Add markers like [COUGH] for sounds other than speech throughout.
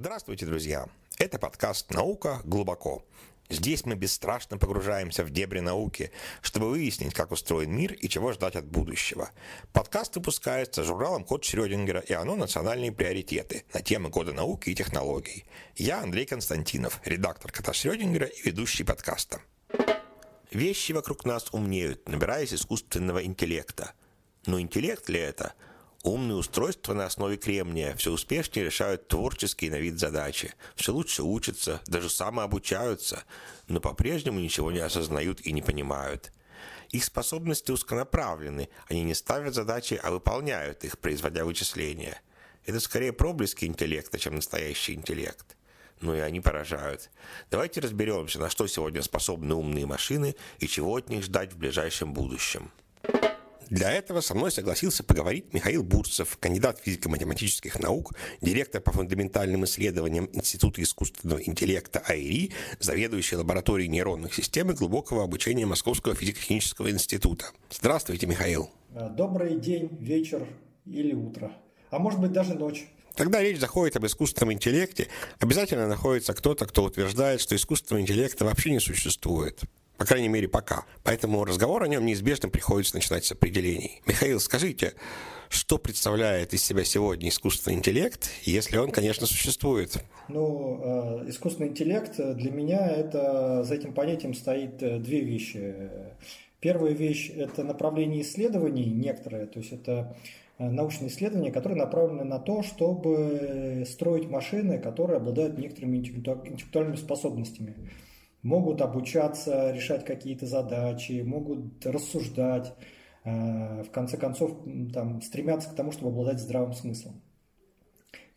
Здравствуйте, друзья! Это подкаст «Наука глубоко». Здесь мы бесстрашно погружаемся в дебри науки, чтобы выяснить, как устроен мир и чего ждать от будущего. Подкаст выпускается журналом «Код Шрёдингера» и оно «Национальные приоритеты» на темы года науки и технологий. Я Андрей Константинов, редактор «Кота Шрёдингера» и ведущий подкаста. Вещи вокруг нас умнеют, набираясь искусственного интеллекта. Но интеллект ли это – Умные устройства на основе кремния все успешнее решают творческие на вид задачи, все лучше учатся, даже самообучаются, но по-прежнему ничего не осознают и не понимают. Их способности узконаправлены, они не ставят задачи, а выполняют их, производя вычисления. Это скорее проблески интеллекта, чем настоящий интеллект. Ну и они поражают. Давайте разберемся, на что сегодня способны умные машины и чего от них ждать в ближайшем будущем. Для этого со мной согласился поговорить Михаил Бурцев, кандидат физико-математических наук, директор по фундаментальным исследованиям Института искусственного интеллекта АИРИ, заведующий лабораторией нейронных систем и глубокого обучения Московского физико-технического института. Здравствуйте, Михаил. Добрый день, вечер или утро. А может быть даже ночь. Когда речь заходит об искусственном интеллекте, обязательно находится кто-то, кто утверждает, что искусственного интеллекта вообще не существует. По крайней мере, пока. Поэтому разговор о нем неизбежно приходится начинать с определений. Михаил, скажите, что представляет из себя сегодня искусственный интеллект, если он, конечно, существует? Ну, э, искусственный интеллект для меня это за этим понятием стоит э, две вещи. Первая вещь – это направление исследований некоторое, то есть это э, научные исследования, которые направлены на то, чтобы строить машины, которые обладают некоторыми интеллектуальными способностями могут обучаться, решать какие-то задачи, могут рассуждать, э, в конце концов там, стремятся к тому, чтобы обладать здравым смыслом.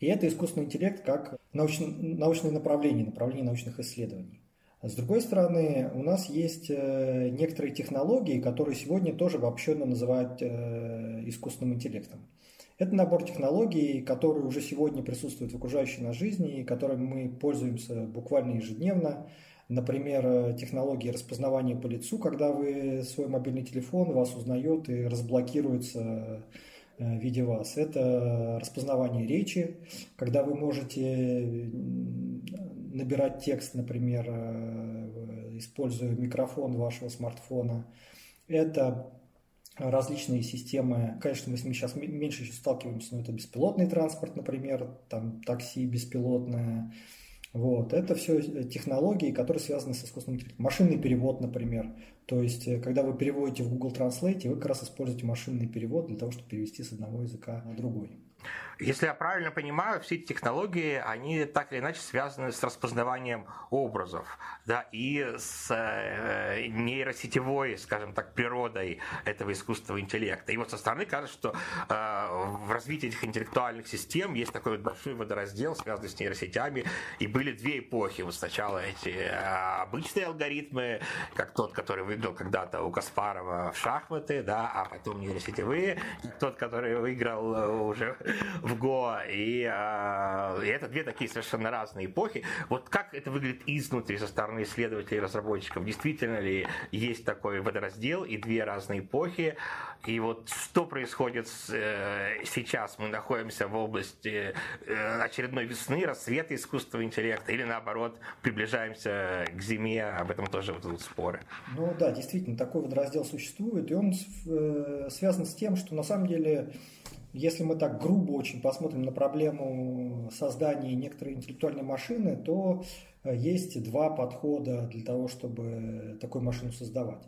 И это искусственный интеллект как научно, научное направление, направление научных исследований. С другой стороны, у нас есть э, некоторые технологии, которые сегодня тоже обобщенно называют э, искусственным интеллектом. Это набор технологий, которые уже сегодня присутствуют в окружающей нас жизни, которыми мы пользуемся буквально ежедневно. Например, э, технологии распознавания по лицу, когда вы свой мобильный телефон вас узнает и разблокируется э, в виде вас. Это распознавание речи, когда вы можете набирать текст, например, э, используя микрофон вашего смартфона. Это различные системы. Конечно, мы сейчас меньше еще сталкиваемся, но это беспилотный транспорт, например, там такси беспилотное, вот. Это все э, технологии, которые связаны с искусственным интеллектом. Машинный перевод, например. То есть, э, когда вы переводите в Google Translate, вы как раз используете машинный перевод для того, чтобы перевести с одного языка на другой. Если я правильно понимаю, все эти технологии, они так или иначе связаны с распознаванием образов, да, и с э, нейросетевой, скажем так, природой этого искусственного интеллекта. И вот со стороны кажется, что э, в развитии этих интеллектуальных систем есть такой большой водораздел, связанный с нейросетями, и были две эпохи. Вот сначала эти э, обычные алгоритмы, как тот, который выиграл когда-то у Каспарова в шахматы, да, а потом нейросетевые, тот, который выиграл уже в Го, и, э, и это две такие совершенно разные эпохи. Вот как это выглядит изнутри со стороны исследователей и разработчиков? Действительно ли есть такой водораздел и две разные эпохи? И вот что происходит с, э, сейчас? Мы находимся в области э, очередной весны, рассвета искусственного интеллекта, или наоборот, приближаемся к зиме, об этом тоже вот идут споры. Ну да, действительно, такой водораздел существует, и он э, связан с тем, что на самом деле если мы так грубо очень посмотрим на проблему создания некоторой интеллектуальной машины, то э, есть два подхода для того, чтобы такую машину создавать.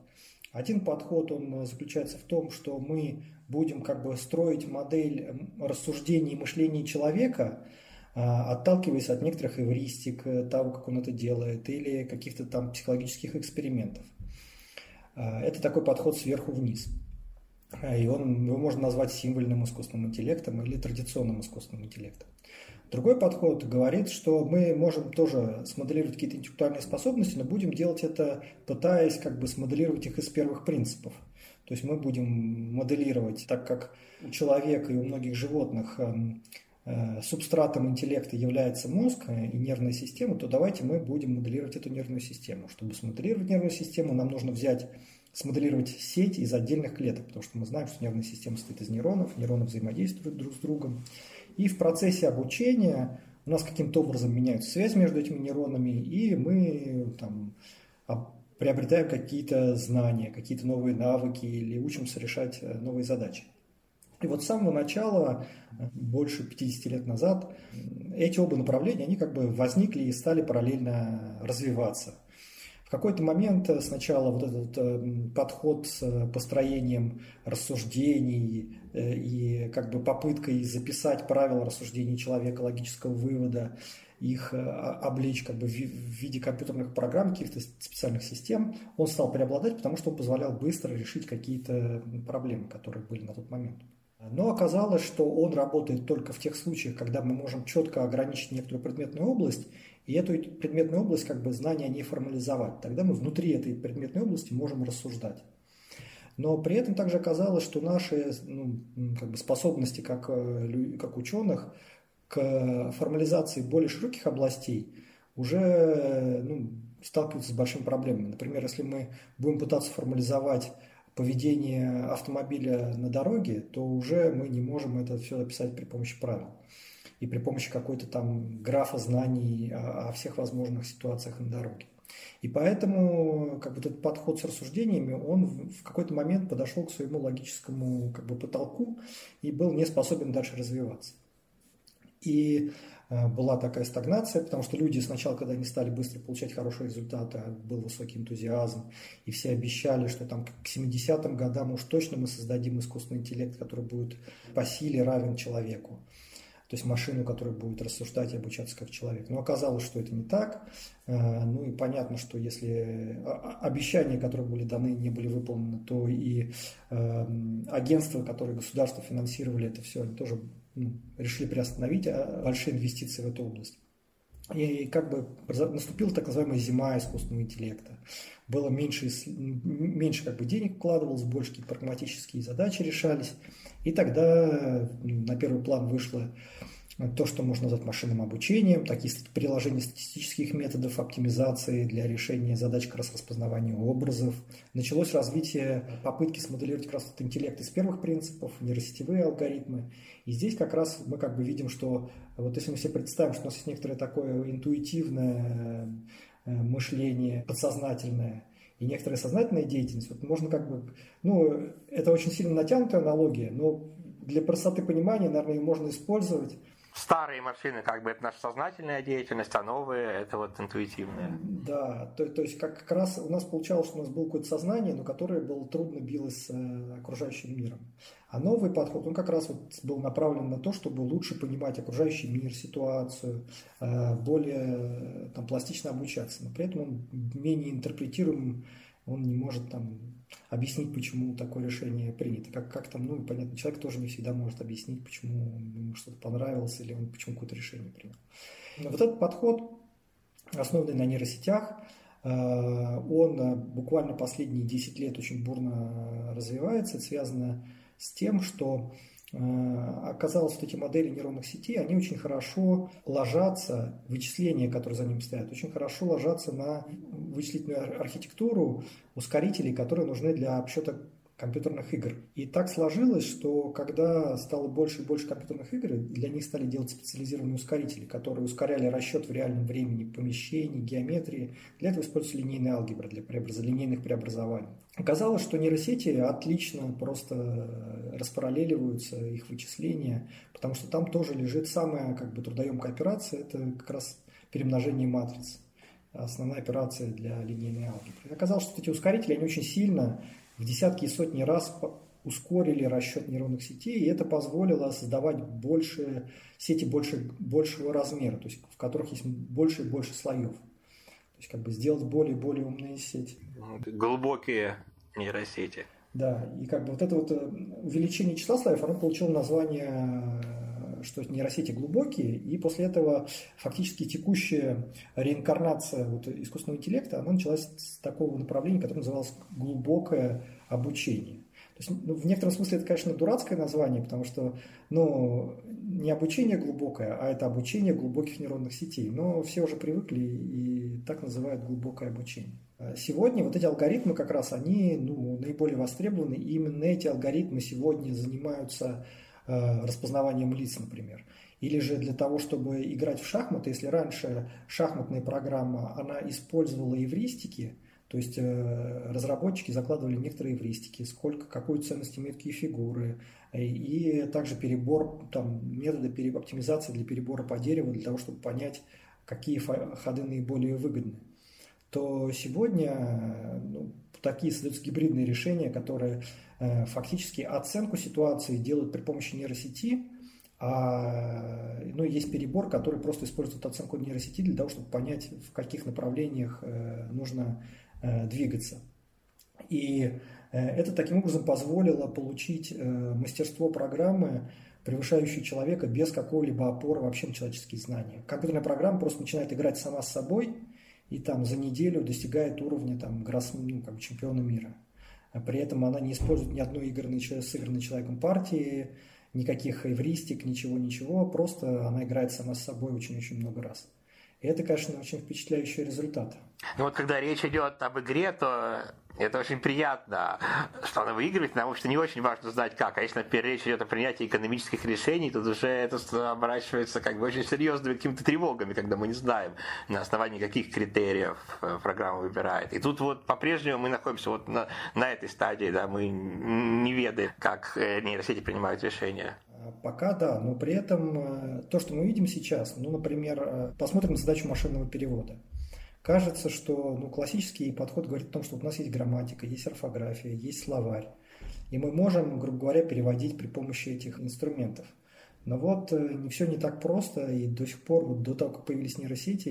Один подход, он заключается в том, что мы будем как бы строить модель рассуждений и мышления человека, а, отталкиваясь от некоторых эвристик, э, того, как он это делает, или каких-то там психологических экспериментов. Это такой подход сверху вниз. А, и он, его можно назвать символьным искусственным интеллектом или традиционным искусственным интеллектом. Другой подход говорит, что мы можем тоже смоделировать какие-то интеллектуальные способности, но будем делать это, пытаясь как бы смоделировать их из первых принципов. То есть мы будем моделировать, так как у человека и у многих животных эм, э, субстратом интеллекта является мозг и нервная система, то давайте мы будем моделировать эту нервную систему. Чтобы смоделировать нервную систему, нам нужно взять смоделировать сеть из отдельных клеток, потому что мы знаем, что нервная система состоит из нейронов, нейроны взаимодействуют друг с другом. И в процессе обучения у нас каким-то образом меняются связь между этими нейронами, и мы там, приобретаем какие-то знания, какие-то новые навыки или учимся решать э, новые задачи. И вот с самого начала, больше 50 лет назад, эти оба направления, они как бы возникли и стали параллельно развиваться. В какой-то момент сначала вот этот э, подход с построением рассуждений э, и как бы попыткой записать правила рассуждений человека, логического вывода, их облечь как бы в виде компьютерных программ, каких-то специальных систем, он стал преобладать, потому что он позволял быстро решить какие-то проблемы, которые были на тот момент. Но оказалось, что он работает только в тех случаях, когда мы можем четко ограничить некоторую предметную область, и эту предметную область как бы знания не формализовать. Тогда мы внутри этой предметной области можем рассуждать. Но при этом также оказалось, что наши ну, как бы способности как, э, как ученых к формализации более широких областей уже ну, сталкиваются с большими проблемами. Например, если мы будем пытаться формализовать поведение автомобиля на дороге, то уже мы не можем это все описать при помощи правил и при помощи какой-то там графа знаний о, всех возможных ситуациях на дороге. И поэтому как бы, этот подход с рассуждениями, он в какой-то момент подошел к своему логическому как бы, потолку и был не способен дальше развиваться. И Э, была такая стагнация, потому что люди сначала, когда они стали быстро получать хорошие результаты, был высокий энтузиазм, и все обещали, что там к 70-м годам уж точно мы создадим искусственный интеллект, который будет по силе равен человеку. То есть машину, которая будет рассуждать и обучаться как человек. Но оказалось, что это не так. Э, ну и понятно, что если обещания, которые были даны, не были выполнены, то и эм, агентства, которые государство финансировали это все, они тоже ну, решили приостановить а, большие инвестиции в эту область. И как бы наступила так называемая зима искусственного интеллекта. Было меньше, меньше как бы денег вкладывалось, больше какие-то прагматические задачи решались. И тогда на первый план вышло то, что можно назвать машинным обучением, такие приложения статистических методов оптимизации для решения задач как раз распознавания образов. Началось развитие попытки смоделировать как раз этот интеллект из первых принципов, нейросетевые алгоритмы. И здесь как раз мы как бы видим, что вот если мы себе представим, что у нас есть некоторое такое интуитивное э, мышление, подсознательное, и некоторая сознательная деятельность, вот можно как бы, ну, это очень сильно натянутая аналогия, но для простоты понимания, наверное, ее можно использовать старые машины, как бы это наша сознательная деятельность, а новые это вот интуитивные. Да, то, то есть как, как раз у нас получалось, что у нас было какое-то сознание, но которое было трудно билось с э, окружающим миром. А новый подход, он как раз вот был направлен на то, чтобы лучше понимать окружающий мир, ситуацию, э, более там, пластично обучаться. Но при этом он менее интерпретируем, он не может там объяснить, почему такое решение принято. Как, как там, ну, понятно, человек тоже не всегда может объяснить, почему ему что-то понравилось или он почему какое-то решение принял. Но вот этот подход, основанный на нейросетях, э, он э, буквально последние 10 лет очень бурно развивается. Это связано тем, что Э, оказалось, что эти модели нейронных сетей, они очень хорошо ложатся, вычисления, которые за ним стоят, очень хорошо ложатся на вычислительную архитектуру ускорителей, которые нужны для обсчета компьютерных игр. И так сложилось, что когда стало больше и больше компьютерных игр, для них стали делать специализированные ускорители, которые ускоряли расчет в реальном времени помещений, геометрии. Для этого используется линейная алгебра для преобраз... линейных преобразований. Оказалось, что нейросети отлично просто распараллеливаются их вычисления, потому что там тоже лежит самая как бы, трудоемкая операция, это как раз перемножение матриц основная операция для линейной алгебры. Оказалось, что эти ускорители, они очень сильно в десятки и сотни раз ускорили расчет нейронных сетей, и это позволило создавать больше, сети больше, большего размера, то есть в которых есть больше и больше слоев. То есть как бы сделать более и более умные сети. Глубокие нейросети. Да, и как бы вот это вот э, увеличение числа слоев, оно получило название что нейросети глубокие, и после этого фактически текущая реинкарнация вот искусственного интеллекта, она началась с такого направления, которое называлось глубокое обучение. То есть, ну, в некотором смысле это, конечно, дурацкое название, потому что ну, не обучение глубокое, а это обучение глубоких нейронных сетей. Но все уже привыкли и так называют глубокое обучение. А сегодня вот эти алгоритмы как раз, они ну, наиболее востребованы, и именно эти алгоритмы сегодня занимаются распознаванием лиц, например. Или же для того, чтобы играть в шахматы, если раньше шахматная программа, она использовала эвристики, то есть э, разработчики закладывали некоторые эвристики, сколько, какую ценность имеют какие фигуры, и также перебор, там, методы оптимизации для перебора по дереву, для того, чтобы понять, какие ходы наиболее выгодны, то сегодня ну, такие создаются гибридные решения, которые э, фактически оценку ситуации делают при помощи нейросети, а ну, есть перебор, который просто использует оценку нейросети для того, чтобы понять, в каких направлениях э, нужно э, двигаться. И это таким образом позволило получить мастерство программы, превышающее человека без какой-либо опоры вообще на человеческие знания. Компьютерная программа просто начинает играть сама с собой и там за неделю достигает уровня там, гросс, ну, как чемпиона мира. А при этом она не использует ни одной игры сыгранной человеком партии, никаких эвристик, ничего-ничего, просто она играет сама с собой очень-очень много раз. И это, конечно, очень впечатляющий результат. Ну вот когда речь идет об игре, то это очень приятно, что она выигрывает, потому что не очень важно знать как. А если, например, речь идет о принятии экономических решений, то уже это оборачивается как бы очень серьезными какими-то тревогами, когда мы не знаем, на основании каких критериев э, программа выбирает. И тут вот по-прежнему мы находимся вот на, на этой стадии, да, мы не ведаем, как э, нейросети принимают решения. А пока да, но при этом э, то, что мы видим сейчас, ну, например, посмотрим на задачу машинного перевода. Кажется, что ну, классический подход говорит о том, что у нас есть грамматика, есть орфография, есть словарь. И мы можем, грубо говоря, переводить при помощи этих инструментов. Но вот э, не все не так просто, и до сих пор, вот до того, как появились нейросети,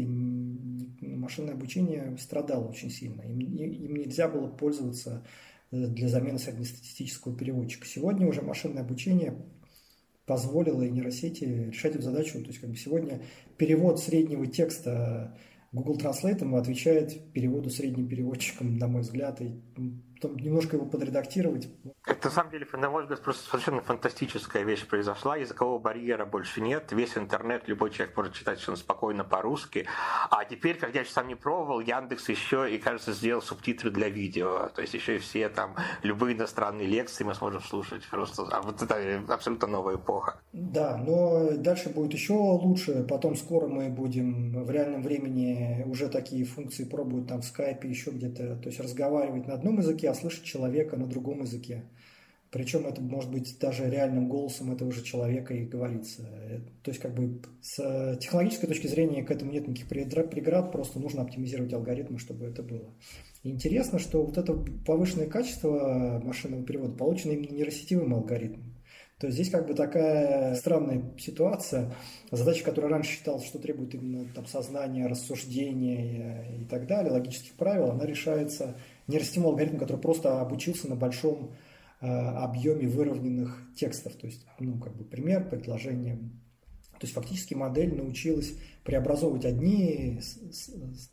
машинное обучение страдало очень сильно. Им, им нельзя было пользоваться э, для замены среднестатистического переводчика. Сегодня уже машинное обучение позволило нейросети решать эту задачу. То есть как бы сегодня перевод среднего текста Google Translate отвечает переводу средним переводчиком, на мой взгляд, и потом немножко его подредактировать. Это, на самом деле, на мой взгляд, просто совершенно фантастическая вещь произошла. Языкового барьера больше нет. Весь интернет, любой человек может читать совершенно спокойно по-русски. А теперь, как я сам не пробовал, Яндекс еще и, кажется, сделал субтитры для видео. То есть еще и все там, любые иностранные лекции мы сможем слушать. Просто а вот это абсолютно новая эпоха. Да, но дальше будет еще лучше. Потом скоро мы будем в реальном времени уже такие функции пробовать там в скайпе, еще где-то. То есть разговаривать на одном языке, а слышать человека на другом языке. Причем это может быть даже реальным голосом этого же человека и говорится. То есть как бы с технологической точки зрения к этому нет никаких преград, просто нужно оптимизировать алгоритмы, чтобы это было. Интересно, что вот это повышенное качество машинного перевода получено именно нейросетевым алгоритмом. То есть здесь как бы такая странная ситуация. Задача, которая раньше считалась, что требует именно там, сознания, рассуждения и так далее, логических правил, она решается нейросетевым алгоритмом, который просто обучился на большом э, объеме выровненных текстов. То есть, ну, как бы пример, предложение. То есть фактически модель научилась преобразовывать одни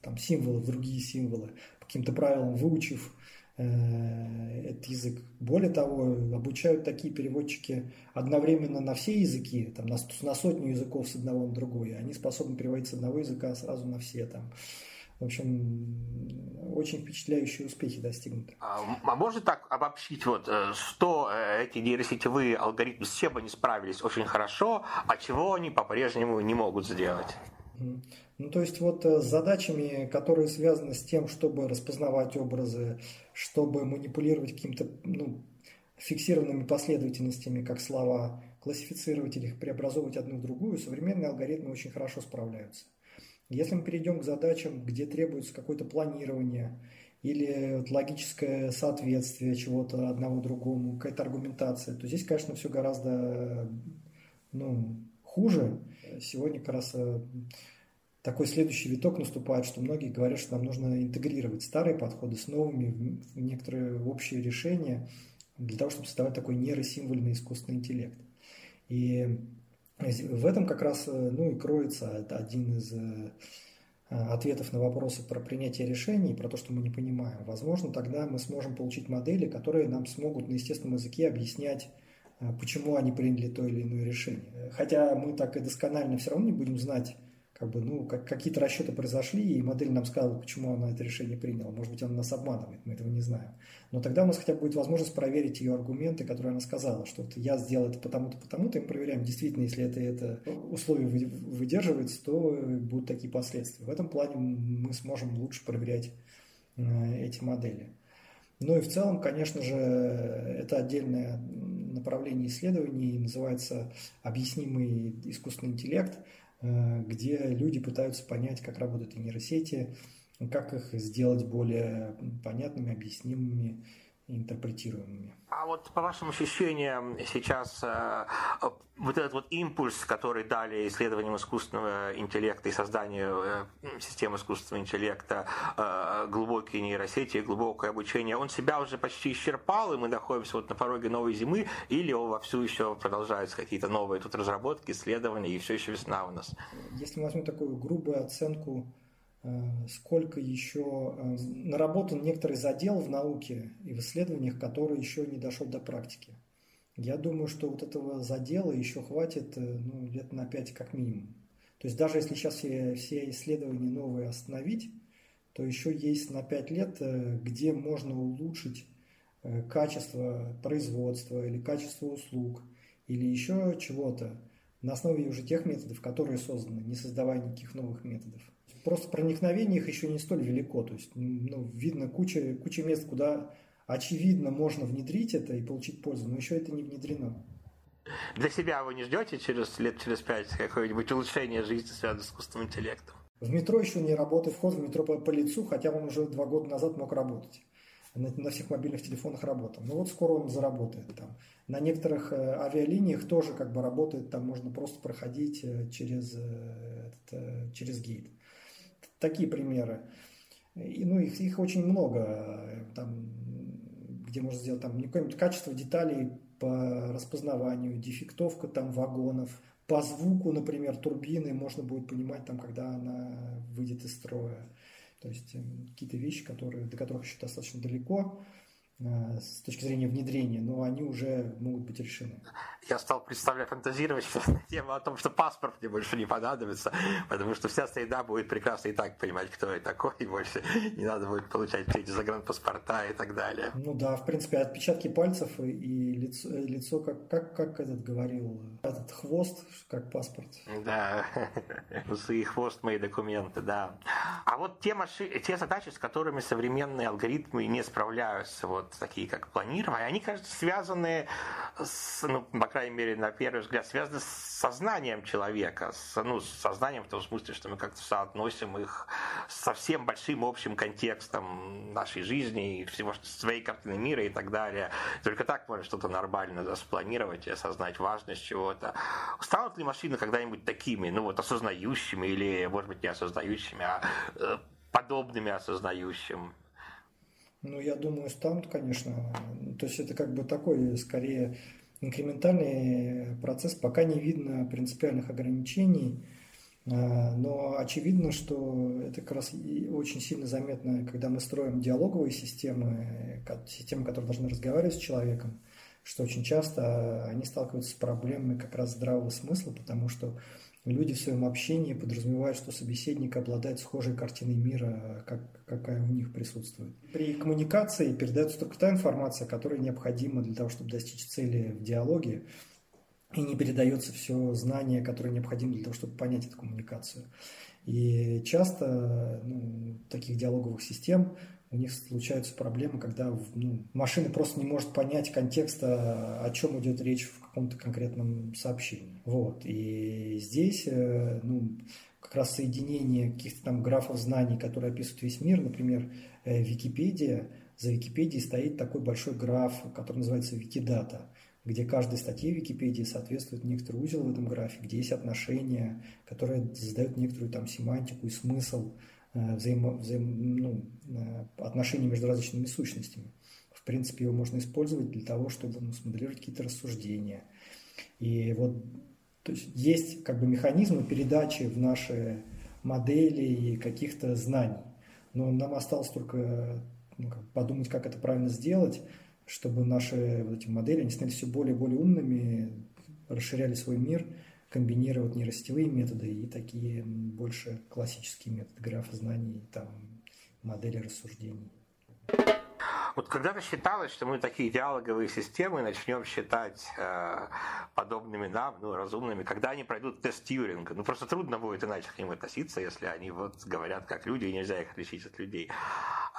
там, символы в другие символы, по каким-то правилам выучив этот язык. Более того, обучают такие переводчики одновременно на все языки, там, на, на сотню языков с одного на другой. Они способны переводить с одного языка сразу на все. Там. В общем, очень впечатляющие успехи достигнуты. А, а можно так обобщить, вот, э, что э, эти нейросетевые алгоритмы с чем они справились очень хорошо, а чего они по-прежнему не могут сделать? Ну, то есть вот э, с задачами, которые связаны с тем, чтобы распознавать образы, чтобы манипулировать какими-то ну, фиксированными последовательностями, как слова, классифицировать или их преобразовывать одну в другую, современные алгоритмы очень хорошо справляются. Если мы перейдем к задачам, где требуется какое-то планирование или логическое соответствие чего-то одного другому, какая-то аргументация, то здесь, конечно, все гораздо ну, хуже. Сегодня как раз э, такой следующий виток наступает, что многие говорят, что нам нужно интегрировать старые подходы с новыми в некоторые общие решения для того, чтобы создавать такой нейросимвольный искусственный интеллект. И в этом как раз э, ну, и кроется один из э, ответов на вопросы про принятие решений, про то, что мы не понимаем. Возможно, тогда мы сможем получить модели, которые нам смогут на естественном языке объяснять, почему они приняли то или иное решение. Хотя мы так и досконально все равно не будем знать, как бы, ну, как, какие-то расчеты произошли, и модель нам сказала, почему она это решение приняла. Может быть, она нас обманывает, мы этого не знаем. Но тогда у нас хотя бы будет возможность проверить ее аргументы, которые она сказала, что вот я сделал это потому-то, потому-то, и мы проверяем, действительно, если это, это условие выдерживается, то будут такие последствия. В этом плане мы сможем лучше проверять э, эти модели. Ну и в целом, конечно же, это отдельное направление исследований, называется объяснимый искусственный интеллект – Э, где люди пытаются понять, как работают нейросети, как их сделать более понятными, объяснимыми, интерпретируемыми. А вот по вашим ощущениям сейчас э, вот этот вот импульс, который дали исследованиям искусственного интеллекта и созданию э, системы искусственного интеллекта, э, глубокие нейросети, глубокое обучение, он себя уже почти исчерпал, и мы находимся вот на пороге новой зимы, или вовсю еще продолжаются какие-то новые тут разработки, исследования, и все еще весна у нас? Если мы возьмем такую грубую оценку сколько еще э, наработан некоторый задел в науке и в исследованиях, который еще не дошел до практики. Я думаю, что вот этого задела еще хватит э, ну, лет на 5 как минимум. То есть даже если сейчас все исследования новые остановить, то еще есть на 5 лет, где можно улучшить качество производства или качество услуг или еще чего-то на основе уже тех методов, которые созданы, не создавая никаких новых методов просто проникновение их еще не столь велико. То есть ну, видно куча, куча мест, куда очевидно можно внедрить это и получить пользу, но еще это не внедрено. Для себя вы не ждете через лет через пять какое-нибудь улучшение жизни, связанное с искусственным интеллектом? В метро еще не работает вход в метро по, по лицу, хотя он уже два года назад мог работать. На, на всех мобильных телефонах работал. Но вот скоро он заработает там. На некоторых э, авиалиниях тоже как бы работает, там можно просто проходить э, через, э, этот, через гейт такие примеры. И, ну, их, их очень много, там, где можно сделать там какое-нибудь качество деталей по распознаванию, дефектовка там вагонов, по звуку, например, турбины можно будет понимать там, когда она выйдет из строя. То есть эм, какие-то вещи, которые, до которых еще достаточно далеко. Э, с точки зрения внедрения, но они уже могут быть решены. Я стал представлять, фантазировать на тему о том, что паспорт мне больше не понадобится, потому что вся среда будет прекрасно и так понимать, кто я такой, и больше не надо будет получать все эти загранпаспорта и так далее. Ну да, в принципе, отпечатки пальцев и лицо, лицо как, как, как этот говорил, этот хвост, как паспорт. Да, усы и хвост мои документы, да. А вот те, маши... те задачи, с которыми современные алгоритмы не справляются, вот такие как планирование, они, кажется, связаны с, ну, по крайней мере, на первый взгляд, связаны с сознанием человека, с, ну, с сознанием в том смысле, что мы как-то соотносим их с совсем большим общим контекстом нашей жизни и всего, своей картины мира и так далее. Только так можно что-то нормально да, спланировать и осознать важность чего-то. Станут ли машины когда-нибудь такими, ну вот осознающими или, может быть, не осознающими, а э, подобными осознающим? Ну, я думаю, станут, конечно. То есть это как бы такой, скорее, инкрементальный процесс. Пока не видно принципиальных ограничений, а, но очевидно, что это как раз очень сильно заметно, когда мы строим диалоговые системы, системы, которые должны разговаривать с человеком, что очень часто они сталкиваются с проблемами как раз здравого смысла, потому что люди в своем общении подразумевают, что собеседник обладает схожей картиной мира, как, какая у них присутствует. При коммуникации передается только та информация, которая необходима для того, чтобы достичь цели в диалоге, и не передается все знание, которое необходимо для того, чтобы понять эту коммуникацию. И часто ну, таких диалоговых систем у них случаются проблемы, когда ну, машина просто не может понять контекста, о чем идет речь каком-то конкретном сообщении. Вот. И здесь э, ну, как раз соединение каких-то там графов знаний, которые описывают весь мир, например, э, Википедия, за Википедией стоит такой большой граф, который называется Викидата, где каждой статье Википедии соответствует некоторый узел в этом графе, где есть отношения, которые задают некоторую там семантику и смысл Э, взаимо, взаим, ну, отношений между различными сущностями. В принципе, его можно использовать для того, чтобы ну, смоделировать какие-то рассуждения. И вот то есть, есть как бы механизмы передачи в наши модели каких-то знаний. Но нам осталось только ну, как, подумать, как это правильно сделать, чтобы наши вот эти модели они становились все более и более умными, расширяли свой мир комбинировать нейросетевые методы и такие больше классические методы графознаний, там, модели рассуждений. Вот когда-то считалось, что мы такие диалоговые системы начнем считать э, подобными нам, ну, разумными, когда они пройдут тест Тьюринга. Ну, просто трудно будет иначе к ним относиться, если они вот говорят как люди, и нельзя их отличить от людей.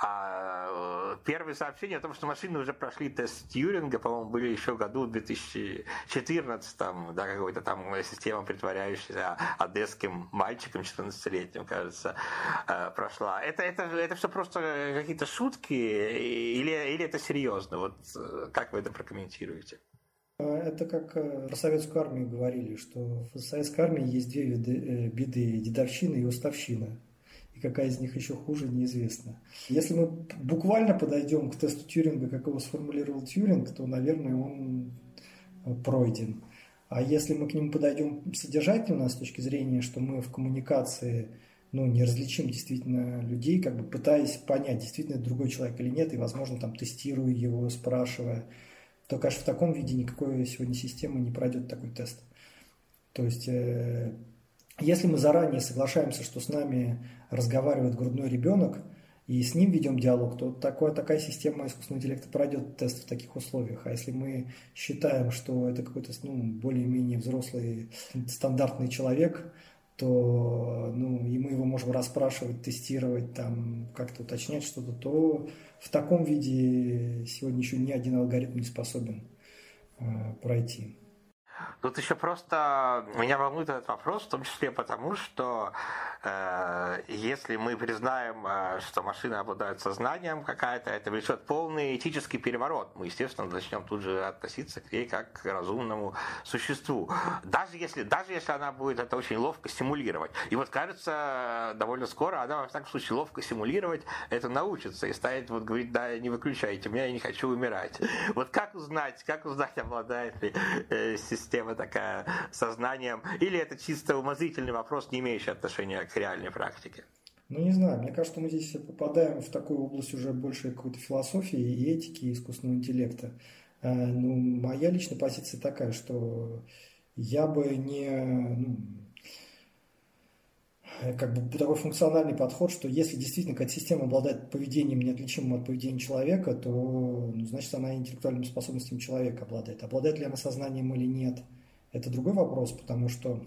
А э, первые сообщения о том, что машины уже прошли тест Тьюринга, по-моему, были еще в году 2014, да, какой-то там система, притворяющаяся одесским мальчиком 14-летним, кажется, э, прошла. Это, это, это все просто какие-то шутки или, или это серьезно? Вот э, как вы это прокомментируете? Это как про советскую армию говорили, что в советской армии есть две виды, беды – дедовщина и уставщина какая из них еще хуже, неизвестно. Если мы буквально подойдем к тесту Тьюринга, как его сформулировал Тьюринг, то, наверное, он э, пройден. А если мы к нему подойдем содержательно с точки зрения, что мы в коммуникации ну, не различим действительно людей, как бы пытаясь понять, действительно это другой человек или нет, и, возможно, там тестируя его, спрашивая, то, конечно, в таком виде никакой сегодня системы не пройдет такой тест. То есть э, если мы заранее соглашаемся, что с нами разговаривает грудной ребенок, и с ним ведем диалог, то такое, такая система искусственного интеллекта пройдет тест в таких условиях. А если мы считаем, что это какой-то ну, более-менее взрослый стандартный человек, то ну, и мы его можем расспрашивать, тестировать, там, как-то уточнять что-то, то в таком виде сегодня еще ни один алгоритм не способен э, пройти. Тут еще просто меня волнует этот вопрос, в том числе потому, что если мы признаем, э, что машины обладают сознанием какая-то, это влечет полный этический переворот. Мы, естественно, начнем тут же относиться к ней как к разумному существу. Даже если, даже если она будет это очень ловко симулировать. И вот кажется, довольно скоро она, в всяком случае, ловко симулировать это научится и станет вот говорить, да, не выключайте меня, я не хочу умирать. Вот как узнать, как узнать, обладает ли э, система такая сознанием, или это чисто умозрительный вопрос, не имеющий отношения к реальной практике? Ну, не знаю, мне кажется, мы здесь попадаем в такую область уже больше какой-то философии и этики, и искусственного интеллекта. Э, ну, моя личная позиция такая, что я бы не, ну, как бы такой функциональный подход, что если действительно какая-то система обладает поведением неотличимым от поведения человека, то ну, значит она интеллектуальными способностями человека обладает. Обладает ли она сознанием или нет – это другой вопрос, потому что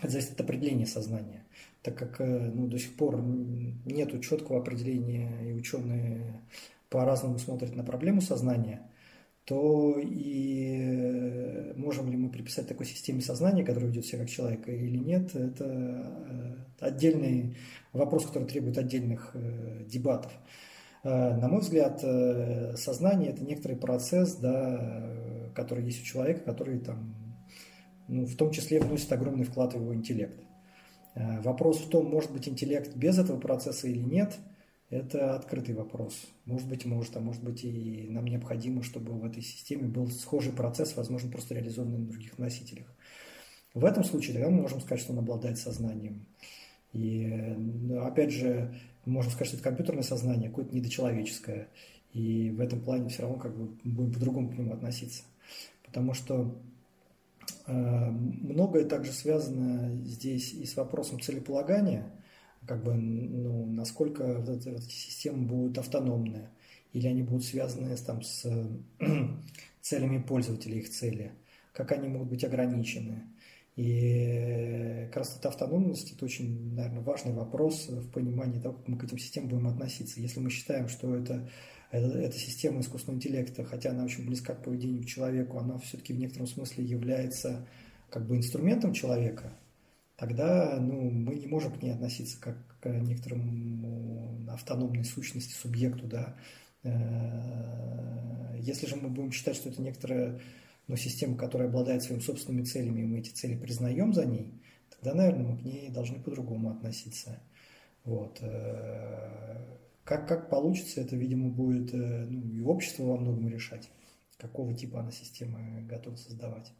это зависит от определения сознания. Так как э, ну, до сих пор нет четкого определения, и ученые по-разному смотрят на проблему сознания, то и э, можем ли мы приписать такой системе сознания, которая ведет себя как человека или нет, это э, отдельный вопрос, который требует отдельных дебатов. На мой взгляд, сознание – это некоторый процесс, да, который есть у человека, который там ну, в том числе вносит огромный вклад в его интеллект. Э, вопрос в том, может быть интеллект без этого процесса или нет, это открытый вопрос. Может быть, может, а может быть и нам необходимо, чтобы в этой системе был схожий процесс, возможно, просто реализованный на других носителях. В этом случае тогда мы можем сказать, что он обладает сознанием. И ну, опять же, можем сказать, что это компьютерное сознание, какое-то недочеловеческое. И в этом плане все равно как бы будем по-другому к нему относиться. Потому что многое также связано здесь и с вопросом целеполагания, как бы, ну, насколько вот эти, вот системы будут автономны, или они будут связаны там, с [CLEARS THROAT] целями пользователя, их цели, как они могут быть ограничены. И как раз эта автономность – это очень, наверное, важный вопрос в понимании того, как мы к этим системам будем относиться. Если мы считаем, что это, эта система искусственного интеллекта, хотя она очень близка к поведению к человеку, она все-таки в некотором смысле является как бы инструментом человека, тогда ну, мы не можем к ней относиться как к некоторому автономной сущности, субъекту. Да. Э, если же мы будем считать, что это некоторая ну, система, которая обладает своими собственными целями, и мы эти цели признаем за ней, тогда, наверное, мы к ней должны по-другому относиться. Вот. Как, как получится, это, видимо, будет э, ну, и общество во многом решать, какого типа она системы готова создавать.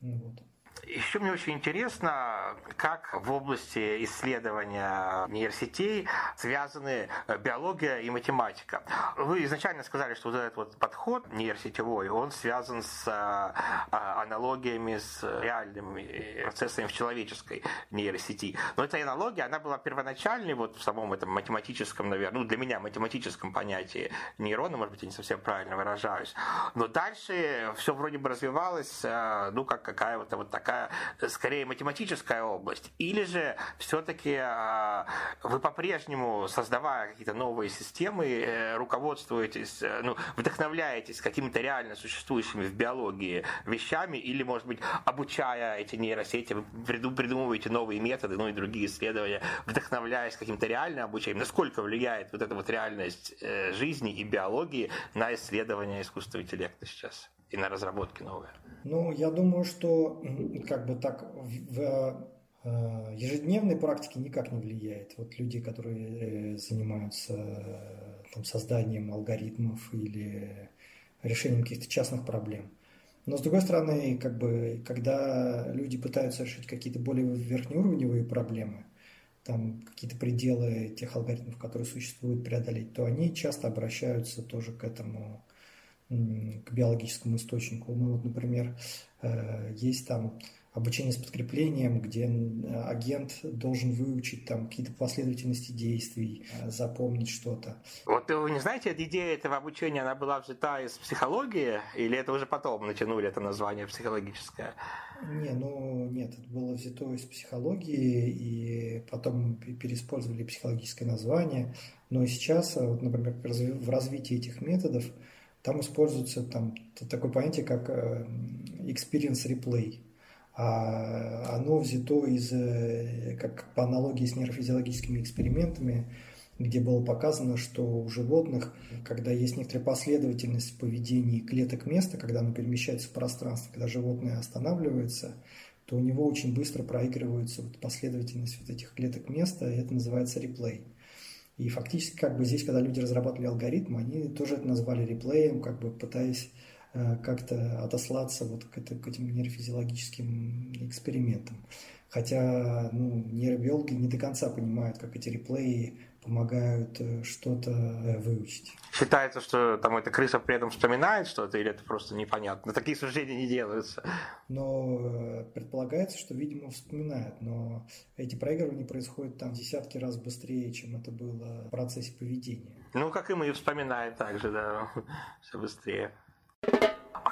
Ну, вот. Еще мне очень интересно, как в области исследования нейросетей связаны э, биология и математика. Вы изначально сказали, что вот этот вот подход нейросетевой, он связан с а, а, аналогиями с реальными процессами в человеческой нейросети. Но эта аналогия, она была первоначальной вот в самом этом математическом, наверное, ну для меня математическом понятии нейрона, может быть, я не совсем правильно выражаюсь. Но дальше все вроде бы развивалось, э, ну как какая вот, вот такая скорее математическая область, или же все-таки а, вы по-прежнему, создавая какие-то новые системы, э, руководствуетесь, э, ну, вдохновляетесь какими-то реально существующими в биологии вещами, или, может быть, обучая эти нейросети, вы придумываете новые методы, ну и другие исследования, вдохновляясь каким-то реальным обучением, насколько влияет вот эта вот реальность э, жизни и биологии на исследование искусственного интеллекта сейчас и на разработки новые? Ну, я думаю, что как бы так в э, ежедневной практике никак не влияет. Вот люди, которые э, занимаются там, созданием алгоритмов или решением каких-то частных проблем. Но с другой стороны, как бы, когда люди пытаются решить какие-то более верхнеуровневые проблемы, там какие-то пределы тех алгоритмов, которые существуют, преодолеть, то они часто обращаются тоже к этому к биологическому источнику. Ну вот, например, э, есть там обучение с подкреплением, где агент должен выучить там какие-то последовательности действий, э, запомнить что-то. Вот вы не знаете, идея этого обучения, она была взята из психологии, или это уже потом натянули это название психологическое? Не, ну нет, это было взято из психологии, и потом переиспользовали психологическое название. Но сейчас, вот, например, в развитии этих методов там используется там, такое понятие, как э, experience replay. А оно взято из, э, как по аналогии с нейрофизиологическими экспериментами, где было показано, что у животных, когда есть некоторая последовательность поведения клеток места, когда оно перемещается в пространстве, когда животное останавливается, то у него очень быстро проигрывается вот последовательность вот этих клеток места, и это называется реплей. И фактически как бы здесь, когда люди разрабатывали алгоритм, они тоже это назвали реплеем, как бы пытаясь э, как-то отослаться вот к, это, к этим нейрофизиологическим экспериментам. Хотя ну, нейробиологи не до конца понимают, как эти реплеи помогают э, что-то э, выучить. Считается, что там эта крыса при этом вспоминает что-то, или это просто непонятно? Такие суждения не делаются. Но э, предполагается, что, видимо, вспоминает, но эти проигрывания происходят там десятки раз быстрее, чем это было в процессе поведения. Ну, как и мы вспоминаем также, да, [LAUGHS] все быстрее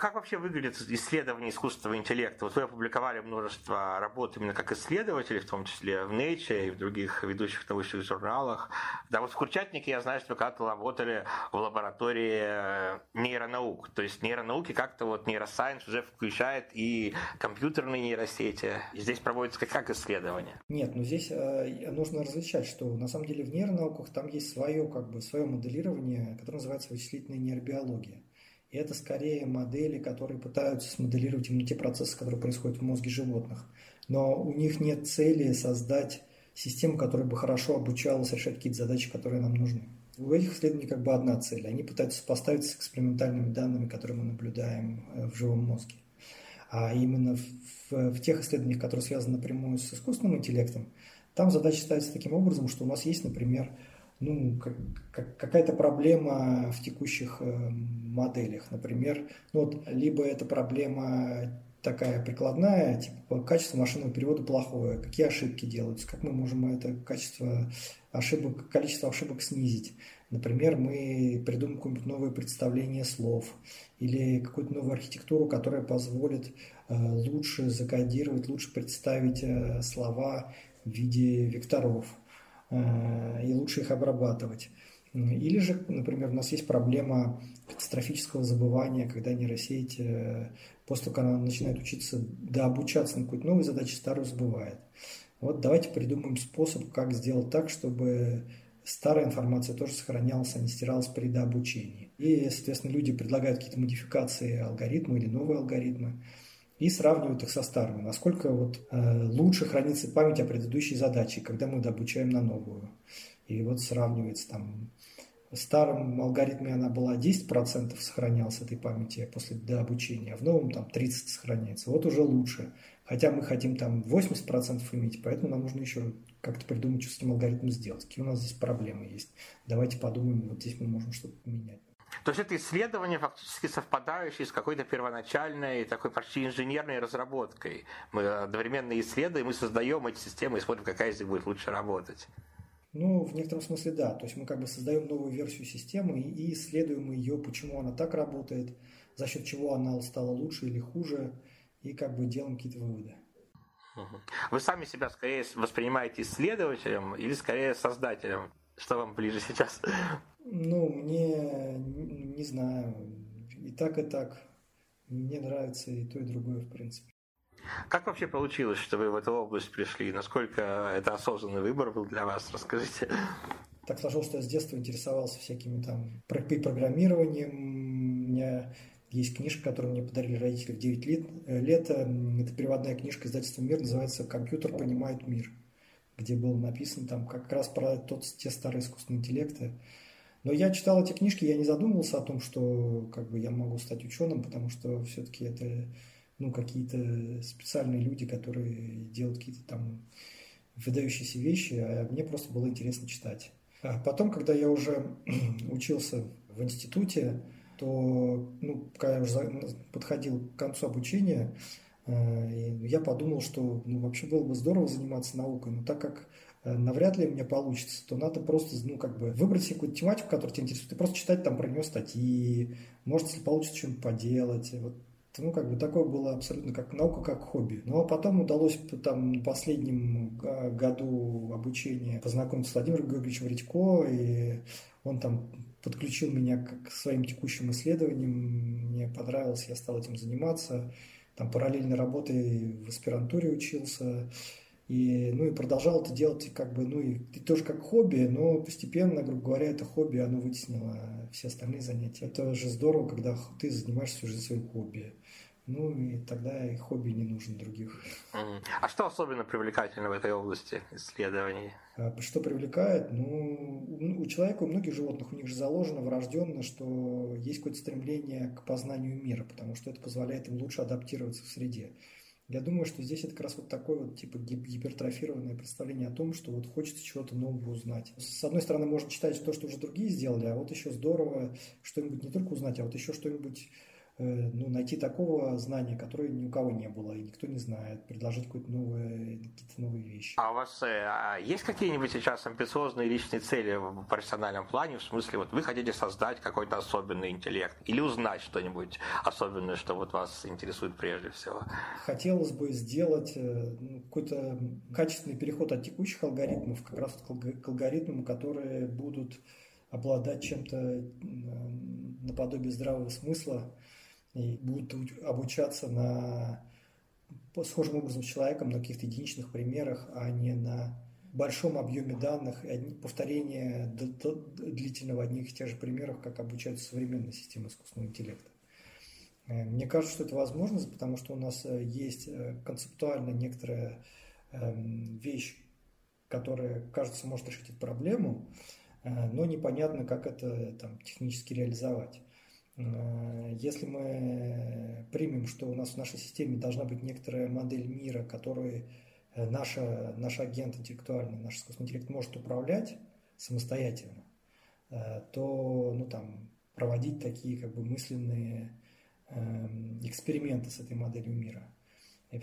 как вообще выглядит исследование искусственного интеллекта? Вот вы опубликовали множество работ именно как исследователи, в том числе в Nature и в других ведущих научных журналах. Да, вот в Курчатнике я знаю, что вы когда-то работали в лаборатории э, нейронаук. То есть нейронауки как-то вот нейросайенс уже включает и компьютерные нейросети. И здесь проводится как, исследование? Нет, ну здесь э, нужно различать, что на самом деле в нейронауках там есть свое, как бы, свое моделирование, которое называется вычислительная нейробиология. И это скорее модели, которые пытаются смоделировать именно те процессы, которые происходят в мозге животных. Но у них нет цели создать систему, которая бы хорошо обучалась решать какие-то задачи, которые нам нужны. У этих исследований как бы одна цель. Они пытаются сопоставить с экспериментальными данными, которые мы наблюдаем э, в живом мозге. А именно в, в тех исследованиях, которые связаны напрямую с искусственным интеллектом, там задача ставится таким образом, что у нас есть, например, ну, как, как, какая-то проблема в текущих э, моделях. Например, ну, вот, либо это проблема такая прикладная, типа качество машинного перевода плохое, какие ошибки делаются, как мы можем это качество ошибок, количество ошибок снизить. Например, мы придумаем какое-нибудь новое представление слов или какую-то новую архитектуру, которая позволит э, лучше закодировать, лучше представить э, слова в виде векторов – и лучше их обрабатывать. Или же, например, у нас есть проблема катастрофического забывания, когда нейросеть э, после того, как она начинает учиться, да, обучаться на какой-то новой задаче, старую забывает. Вот давайте придумаем способ, как сделать так, чтобы старая информация тоже сохранялась, а не стиралась при дообучении. И, соответственно, люди предлагают какие-то модификации алгоритма или новые алгоритмы и сравнивают их со старыми. Насколько вот, э, лучше хранится память о предыдущей задаче, когда мы дообучаем на новую. И вот сравнивается там В старом алгоритме она была 10% сохранялась этой памяти после до обучения, а в новом там 30% сохраняется. Вот уже лучше. Хотя мы хотим там 80% иметь, поэтому нам нужно еще как-то придумать, что с этим алгоритмом сделать. Какие у нас здесь проблемы есть. Давайте подумаем, вот здесь мы можем что-то поменять. То есть это исследование фактически совпадающее с какой-то первоначальной, такой почти инженерной разработкой. Мы одновременно исследуем и создаем эти системы и смотрим, какая из них будет лучше работать. Ну, в некотором смысле да. То есть мы как бы создаем новую версию системы и исследуем ее, почему она так работает, за счет чего она стала лучше или хуже, и как бы делаем какие-то выводы. Вы сами себя скорее воспринимаете исследователем или скорее создателем? Что вам ближе сейчас? Ну, мне не знаю. И так, и так. Мне нравится и то, и другое, в принципе. Как вообще получилось, что вы в эту область пришли? Насколько это осознанный выбор был для вас? Расскажите. Так сложилось, что я с детства интересовался всякими там программированием. У меня есть книжка, которую мне подарили родители в 9 лет. Э, лет. Это переводная книжка издательства «Мир», называется «Компьютер понимает мир», где было написано там как раз про тот, те старые искусственные интеллекты. Но я читал эти книжки, я не задумывался о том, что как бы я могу стать ученым, потому что все-таки это ну, какие-то специальные люди, которые делают какие-то там выдающиеся вещи, а мне просто было интересно читать. А потом, когда я уже [CLEARS THROAT] учился в институте, то, ну, когда я уже подходил к концу обучения, э, я подумал, что ну, вообще было бы здорово заниматься наукой, но так как навряд ли у меня получится, то надо просто, ну, как бы выбрать какую-то тематику, которая тебя интересует, и просто читать там про нее статьи, может, если получится что-нибудь поделать. Вот ну, как бы такое было абсолютно как наука, как хобби. Но потом удалось там в последнем году обучения познакомиться с Владимиром Георгиевичем Редько, и он там подключил меня к своим текущим исследованиям, мне понравилось, я стал этим заниматься, там параллельно работой в аспирантуре учился, и, ну, и продолжал это делать как бы, ну, и, и тоже как хобби, но постепенно, грубо говоря, это хобби, оно вытеснило все остальные занятия. Это же здорово, когда ты занимаешься всю жизнь своим хобби. Ну и тогда и хобби не нужен других. А что особенно привлекательно в этой области исследований? А, что привлекает? Ну, у человека, у многих животных, у них же заложено врожденно, что есть какое-то стремление к познанию мира, потому что это позволяет им лучше адаптироваться в среде. Я думаю, что здесь это как раз вот такое вот типа гипертрофированное представление о том, что вот хочется чего-то нового узнать. С одной стороны, можно читать то, что уже другие сделали, а вот еще здорово что-нибудь не только узнать, а вот еще что-нибудь ну, найти такого знания, которое ни у кого не было, и никто не знает, предложить какие-то новые, какие-то новые вещи. А у вас э, а есть какие-нибудь сейчас амбициозные личные цели в профессиональном плане? В смысле, вот вы хотите создать какой-то особенный интеллект или узнать что-нибудь особенное, что вот вас интересует прежде всего? Хотелось бы сделать э, ну, какой-то качественный переход от текущих алгоритмов как раз к алгоритмам, которые будут обладать чем-то наподобие здравого смысла, и будет обучаться на схожим образом с человеком на каких-то единичных примерах, а не на большом объеме данных и повторение длительного одних и тех же примеров, как обучаются современные системы искусственного интеллекта. Э, мне кажется, что это возможно, потому что у нас э, есть э, концептуально некоторая эм, вещь, которая, кажется, может решить эту проблему, но непонятно, как это там, технически реализовать. Э, если мы примем, что у нас в нашей системе должна быть некоторая модель мира, которой э, наша, наш агент интеллектуальный, наш искусственный интеллект может управлять самостоятельно, э, то ну, там, проводить такие как бы мысленные эм, эксперименты с этой моделью мира,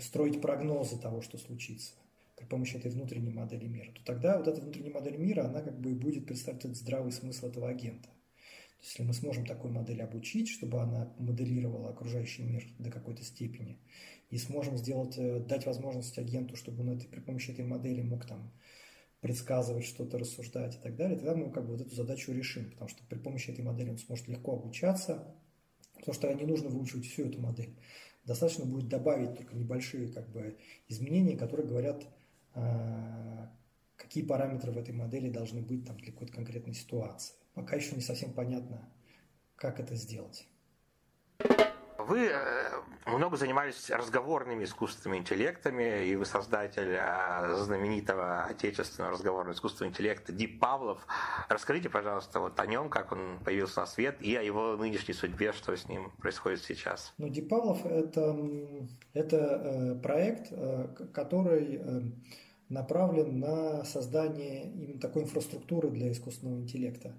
строить прогнозы того, что случится при помощи этой внутренней модели мира, то тогда вот эта внутренняя модель мира, она как бы будет представлять здравый смысл этого агента. Если мы сможем такой модель обучить, чтобы она моделировала окружающий мир до какой-то степени, и сможем сделать, э, дать возможность агенту, чтобы он это, при помощи этой модели мог там предсказывать что-то, рассуждать и так далее, тогда мы как бы вот эту задачу решим, потому что при помощи этой модели он сможет легко обучаться, потому что не нужно выучивать всю эту модель. Достаточно будет добавить только небольшие как бы, изменения, которые говорят, а, какие параметры в этой модели должны быть там, для какой-то конкретной ситуации пока еще не совсем понятно, как это сделать. вы э, много занимались разговорными искусственными интеллектами, и вы создатель э, знаменитого отечественного разговорного искусственного интеллекта Дип Павлов. Расскажите, пожалуйста, вот о нем, как он появился на свет, и о его нынешней судьбе, что с ним происходит сейчас. Ну, Дип Павлов это, это проект, который направлен на создание именно такой инфраструктуры для искусственного интеллекта.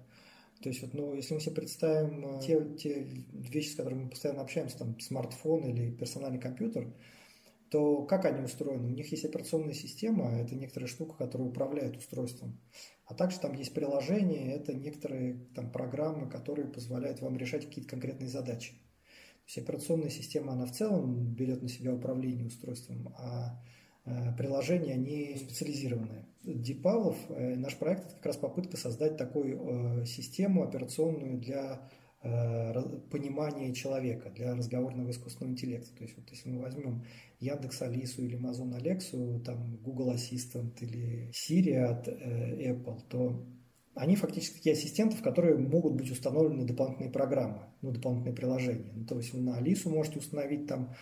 То есть, вот, ну, если мы себе представим э, те, те вещи, с которыми мы постоянно общаемся, там, смартфон или персональный компьютер, то как они устроены? У них есть операционная система, это некоторая штука, которая управляет устройством. А также там есть приложения, это некоторые там, программы, которые позволяют вам решать какие-то конкретные задачи. То есть операционная система, она в целом берет на себя управление устройством, а приложения, они специализированные. Дипалов, э, наш проект, это как раз попытка создать такую э, систему операционную для понимания человека, для разговорного искусственного интеллекта. То есть вот если мы возьмем Яндекс Алису или Amazon Алексу, там Google Assistant или Siri от Apple, то они фактически такие ассистенты, в которые могут быть установлены дополнительные программы, ну, дополнительные приложения. Ну, то есть вы на Алису можете установить там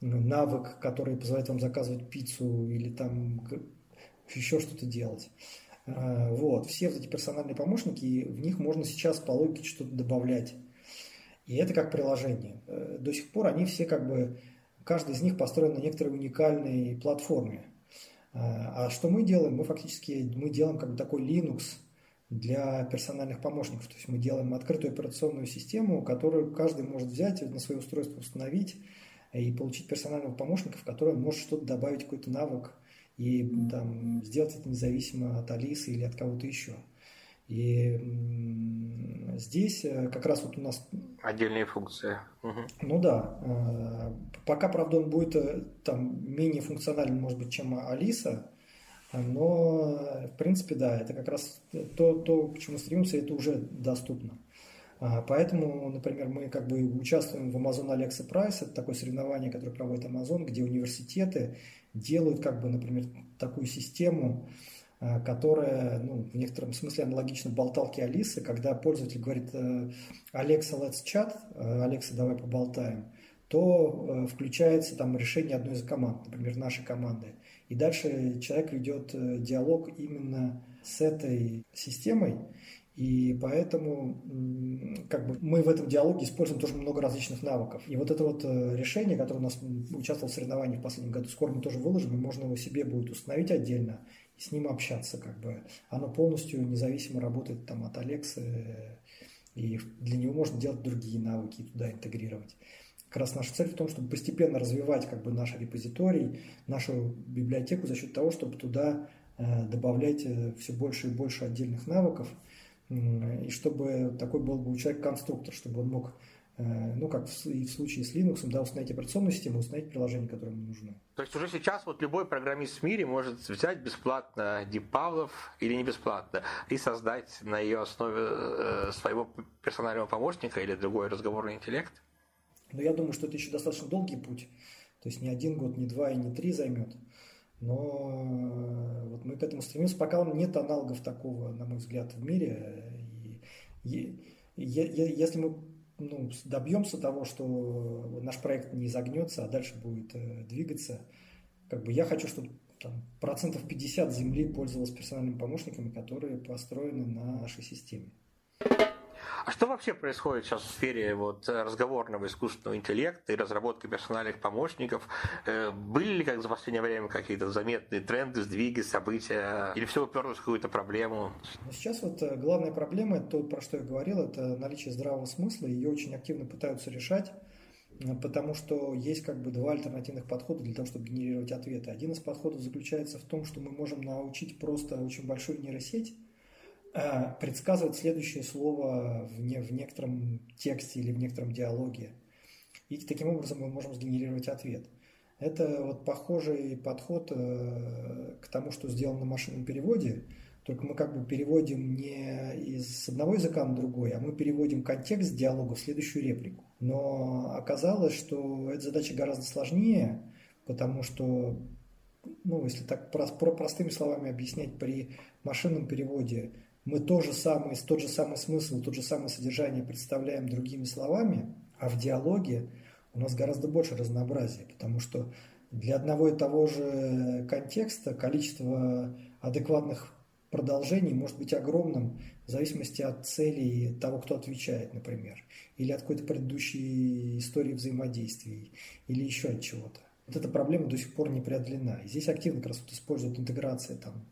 навык, который позволяет вам заказывать пиццу или там еще что-то делать. А, вот. Все вот эти персональные помощники, в них можно сейчас по логике что-то добавлять. И это как приложение. Э, до сих пор они все как бы, каждый из них построен на некоторой уникальной платформе. А, а что мы делаем? Мы фактически мы делаем как бы такой Linux для персональных помощников. То есть мы делаем открытую операционную систему, которую каждый может взять на свое устройство установить, и получить персонального помощника, в который он может что-то добавить, какой-то навык, и там, сделать это независимо от Алисы или от кого-то еще. И здесь э, как раз вот у нас... Отдельные функции. Угу. Ну да. Э, пока, правда, он будет э, там менее функционален, может быть, чем Алиса, но, в принципе, да, это как раз то, то к чему стремимся, это уже доступно. А, поэтому, например, мы как бы участвуем в Amazon Alexa Prize, это такое соревнование, которое проводит Amazon, где университеты делают как бы, например, такую систему, а, которая ну, в некотором смысле аналогична болталке Алисы, когда пользователь говорит э, «Alexa, let's chat», «Алекса, давай поболтаем», то э, включается там решение одной из команд, например, нашей команды. И дальше человек ведет э, диалог именно с этой системой, и поэтому как бы, мы в этом диалоге используем тоже много различных навыков. И вот это вот э, решение, которое у нас участвовало в соревновании в последнем году, скоро мы тоже выложим, и можно его себе будет установить отдельно и с ним общаться. Как бы. Оно полностью независимо работает там, от Алексы, и для него можно делать другие навыки и туда интегрировать. Как раз наша цель в том, чтобы постепенно развивать как бы, наш репозиторий, нашу библиотеку за счет того, чтобы туда э, добавлять э, все больше и больше отдельных навыков – и чтобы такой был бы у человека конструктор, чтобы он мог, э, ну, как и в случае с Linux, да, установить операционную систему, установить приложение, которое ему нужно. То есть уже сейчас вот любой программист в мире может взять бесплатно DeepPavlov или не бесплатно и создать на ее основе э, своего персонального помощника или другой разговорный интеллект? Но я думаю, что это еще достаточно долгий путь. То есть не один год, не два и не три займет. Но э, вот мы к этому стремимся, пока нет аналогов такого, на мой взгляд, в мире. И, если мы ну, добьемся того, что наш проект не загнется, а дальше будет э, двигаться, как бы я хочу, чтобы там, процентов 50 земли пользовалось персональными помощниками, которые построены на нашей системе. А что вообще происходит сейчас в сфере вот, разговорного искусственного интеллекта и разработки персональных помощников? Э, были ли как за последнее время какие-то заметные тренды, сдвиги, события? Или все уперлось в какую-то проблему? Ну, сейчас вот э, главная проблема, то, про что я говорил, это наличие здравого смысла. Ее очень активно пытаются решать э, потому что есть как бы два альтернативных подхода для того, чтобы генерировать ответы. Один из подходов заключается в том, что мы можем научить просто очень большую нейросеть предсказывать следующее слово в, не, в некотором тексте или в некотором диалоге. И таким образом мы можем сгенерировать ответ. Это вот похожий подход э, к тому, что сделано на машинном переводе, только мы как бы переводим не из одного языка на другой, а мы переводим контекст диалога в следующую реплику. Но оказалось, что эта задача гораздо сложнее, потому что, ну, если так про, про простыми словами объяснять, при машинном переводе мы то же самое, тот же самый смысл, тот же самое содержание представляем другими словами, а в диалоге у нас гораздо больше разнообразия, потому что для одного и того же контекста количество адекватных продолжений может быть огромным в зависимости от целей того, кто отвечает, например, или от какой-то предыдущей истории взаимодействий, или еще от чего-то. Вот эта проблема до сих пор не преодолена. И здесь активно как раз вот используют интеграции там,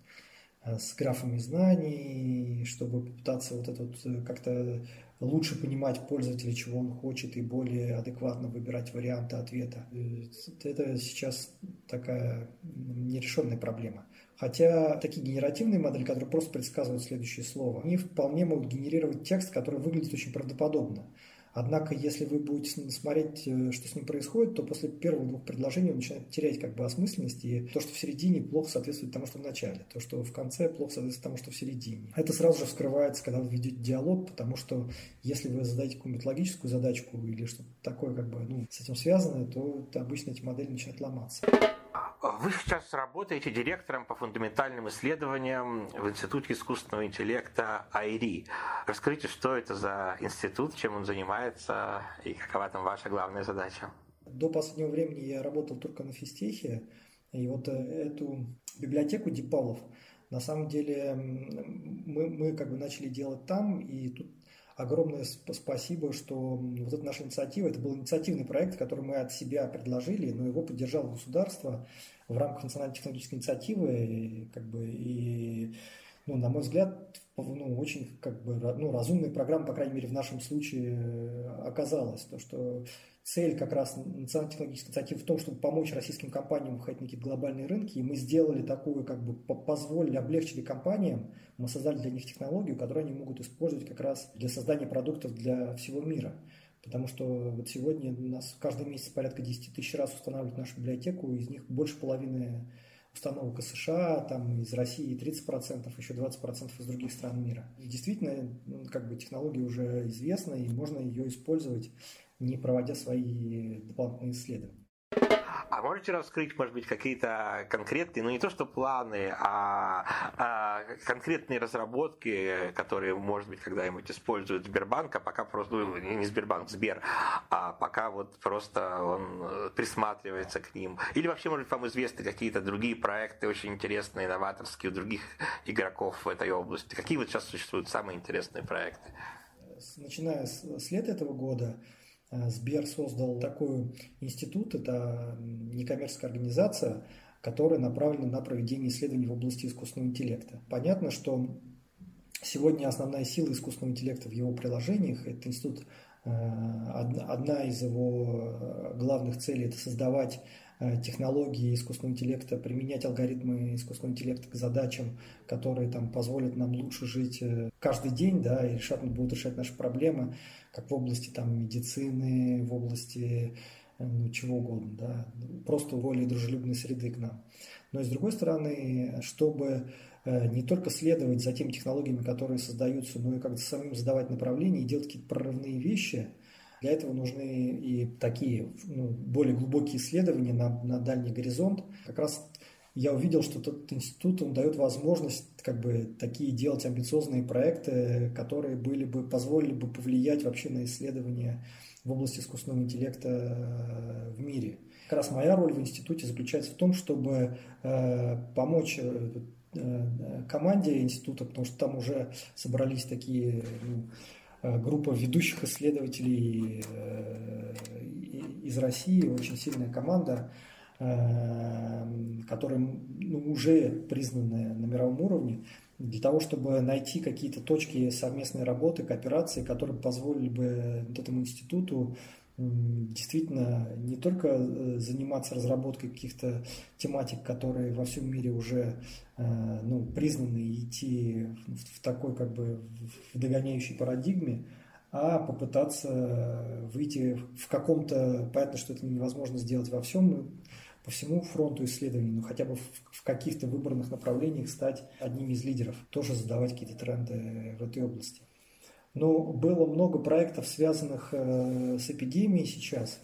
с графами знаний, чтобы попытаться вот это вот э, как-то лучше понимать пользователя, чего он хочет, и более адекватно выбирать варианты ответа. Э, это сейчас такая нерешенная проблема. Хотя такие генеративные модели, которые просто предсказывают следующее слово, они вполне могут генерировать текст, который выглядит очень правдоподобно. Однако, если вы будете смотреть, э, что с ним происходит, то после первых двух предложений он начинает терять как бы осмысленность, и то, что в середине, плохо соответствует тому, что в начале, то, что в конце, плохо соответствует тому, что в середине. Это сразу же вскрывается, когда вы ведете диалог, потому что если вы задаете какую-нибудь логическую задачку или что-то такое, как бы, ну, с этим связанное, то обычно эти модели начинают ломаться. Вы сейчас работаете директором по фундаментальным исследованиям в Институте искусственного интеллекта АИРИ. Расскажите, что это за институт, чем он занимается и какова там ваша главная задача? До последнего времени я работал только на физтехе, и вот э, эту библиотеку Дипалов на самом деле мы, мы как бы начали делать там, и тут огромное спасибо, что вот эта наша инициатива, это был инициативный проект, который мы от себя предложили, но его поддержало государство в рамках национальной технологической инициативы, и, как бы, и, ну, на мой взгляд, ну, очень как бы, ну, разумная программа, по крайней мере, в нашем случае оказалась. То, что цель как раз национальной технологической инициативы в том, чтобы помочь российским компаниям выходить на какие-то глобальные рынки, и мы сделали такую, как бы позволили, облегчили компаниям, мы создали для них технологию, которую они могут использовать как раз для создания продуктов для всего мира. Потому что вот сегодня у нас каждый месяц порядка 10 тысяч раз устанавливают нашу библиотеку, из них больше половины установок из США, там из России 30%, еще 20% из других стран мира. И действительно, ну, как бы технология уже известна, и можно ее использовать, не проводя свои дополнительные исследования. Можете раскрыть, может быть, какие-то конкретные, ну не то что планы, а, а конкретные разработки, которые, может быть, когда-нибудь использует Сбербанк, а пока просто, ну, не Сбербанк, Сбер, а пока вот просто он э, присматривается к ним. Или вообще, может быть, вам известны какие-то другие проекты очень интересные, новаторские у других игроков в этой области? Какие вот сейчас существуют самые интересные проекты? Начиная с, лета этого года, Сбер создал такой институт, это некоммерческая организация, которая направлена на проведение исследований в области искусственного интеллекта. Понятно, что сегодня основная сила искусственного интеллекта в его приложениях, это институт, э, одна из его э, главных целей – это создавать Э, технологии искусственного интеллекта, применять алгоритмы искусственного интеллекта к задачам, которые там позволят нам лучше жить э, каждый день, да, и решать, будут решать наши проблемы, как в области там медицины, в области э, ну, чего угодно, да, просто более дружелюбной среды к нам. Но и с другой стороны, чтобы не только следовать за теми технологиями, которые создаются, но и как-то самим задавать направления и делать какие-то прорывные вещи – для этого нужны и такие ну, более глубокие исследования на, на дальний горизонт. Как раз я увидел, что этот институт он дает возможность как бы такие делать амбициозные проекты, которые были бы позволили бы повлиять вообще на исследования в области искусственного интеллекта э, в мире. Как раз моя роль в институте заключается в том, чтобы э, помочь э, э команде института, потому что там уже собрались такие ну, группа ведущих исследователей э, из России, очень сильная команда, э, которая ну, уже признанная на мировом уровне, для того, чтобы найти какие-то точки совместной работы, кооперации, которые позволили бы этому институту действительно не только э, заниматься разработкой каких-то тематик, которые во всем мире уже э, ну, признаны, и идти в такой как бы в догоняющей парадигме, а попытаться выйти в каком-то, понятно, что это невозможно сделать во всем, по всему фронту исследований, но хотя бы в каких-то выбранных направлениях стать одним из лидеров, тоже задавать какие-то тренды в этой области. Но было много проектов, связанных э, с эпидемией сейчас,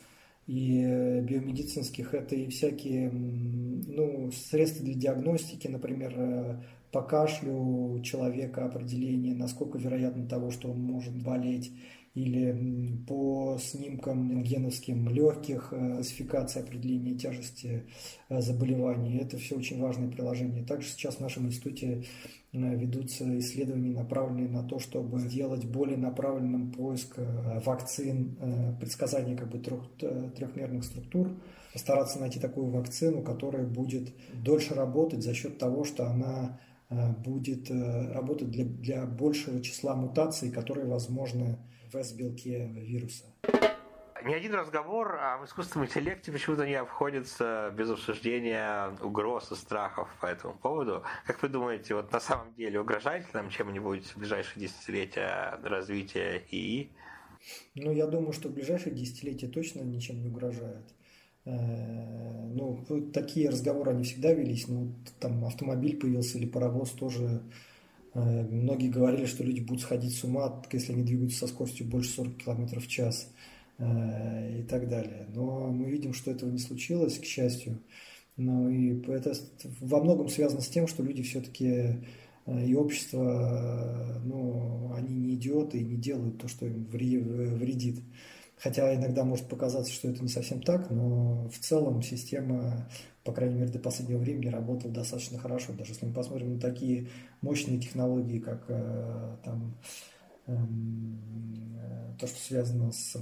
и э, биомедицинских, это и всякие ну, средства для диагностики, например, э, по кашлю человека определение, насколько вероятно того, что он может болеть, или по снимкам рентгеновским легких, классификация определения тяжести заболеваний. Это все очень важные приложения. Также сейчас в нашем институте ведутся исследования, направленные на то, чтобы сделать более направленным поиск вакцин, предсказания как бы трех, трехмерных структур, постараться найти такую вакцину, которая будет дольше работать за счет того, что она Э, будет э, работать для, для большего числа мутаций, которые возможны в S-белке вируса. Ни один разговор об искусственном интеллекте почему-то не обходится без обсуждения угроз и страхов по этому поводу. Как вы думаете, вот на самом деле угрожает ли нам чем-нибудь в ближайшие десятилетия развития ИИ? Ну, я думаю, что в ближайшие десятилетия точно ничем не угрожает. Э, ну, такие разговоры, они всегда велись, но там автомобиль появился или паровоз тоже. Э, многие говорили, что люди будут сходить с ума, если они двигаются со скоростью больше 40 км в час э, и так далее. Но мы видим, что этого не случилось, к счастью. Ну и это во многом связано с тем, что люди все-таки и общество, ну, они не идиоты и не делают то, что им вредит. Хотя иногда может показаться, что это не совсем так, но в целом система, по крайней мере, до последнего времени работала достаточно хорошо. Даже если мы посмотрим на такие мощные технологии, как э, там, эм, э, то, что связано с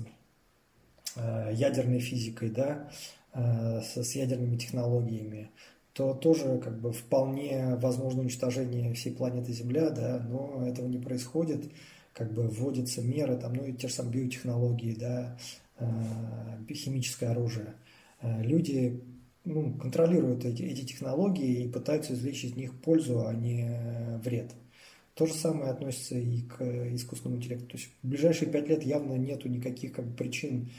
э, ядерной физикой, да, с, с ядерными технологиями, то тоже как бы вполне возможно уничтожение всей планеты Земля, да, но этого не происходит как бы вводятся меры, там, ну и те же самые биотехнологии, да, э, химическое оружие. Э, люди ну, контролируют эти, эти технологии и пытаются извлечь из них пользу, а не вред. То же самое относится и к искусственному интеллекту. То есть в ближайшие пять лет явно нету никаких как бы, причин,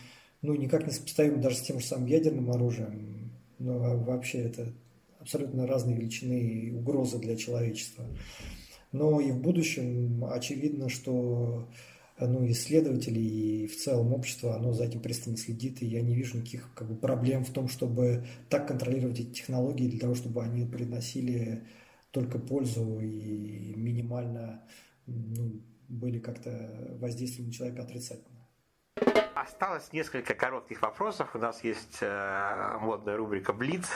ну, никак не сопоставим даже с тем же самым ядерным оружием. Но вообще это абсолютно разные величины и угрозы для человечества. Но и в будущем очевидно, что ну, исследователи и в целом общество, оно за этим пристально следит, и я не вижу никаких как бы, проблем в том, чтобы так контролировать эти технологии для того, чтобы они приносили только пользу и минимально ну, были как-то воздействием на человека отрицательно. Осталось несколько коротких вопросов. У нас есть э, модная рубрика Блиц.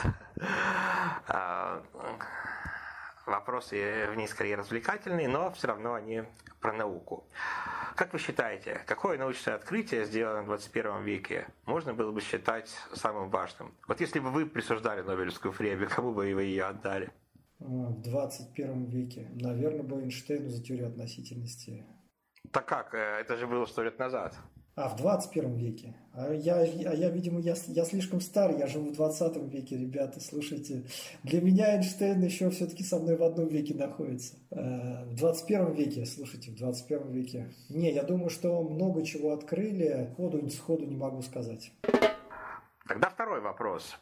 Вопросы в ней скорее развлекательные, но все равно они про науку. Как вы считаете, какое научное открытие, сделанное в 21 веке, можно было бы считать самым важным? Вот если бы вы присуждали Нобелевскую премию, кому бы вы ее отдали? В 21 веке, наверное, бы Эйнштейну за теорию относительности. Так как? Э, это же было сто лет назад. А, в 21 веке. А я, а я видимо, я, я слишком стар, я живу в 20 веке, ребята, слушайте. Для меня Эйнштейн еще все-таки со мной в одном веке находится. Э, в 21 веке, слушайте, в 21 веке. Не, я думаю, что много чего открыли, ходу, сходу не могу сказать. Тогда второй вопрос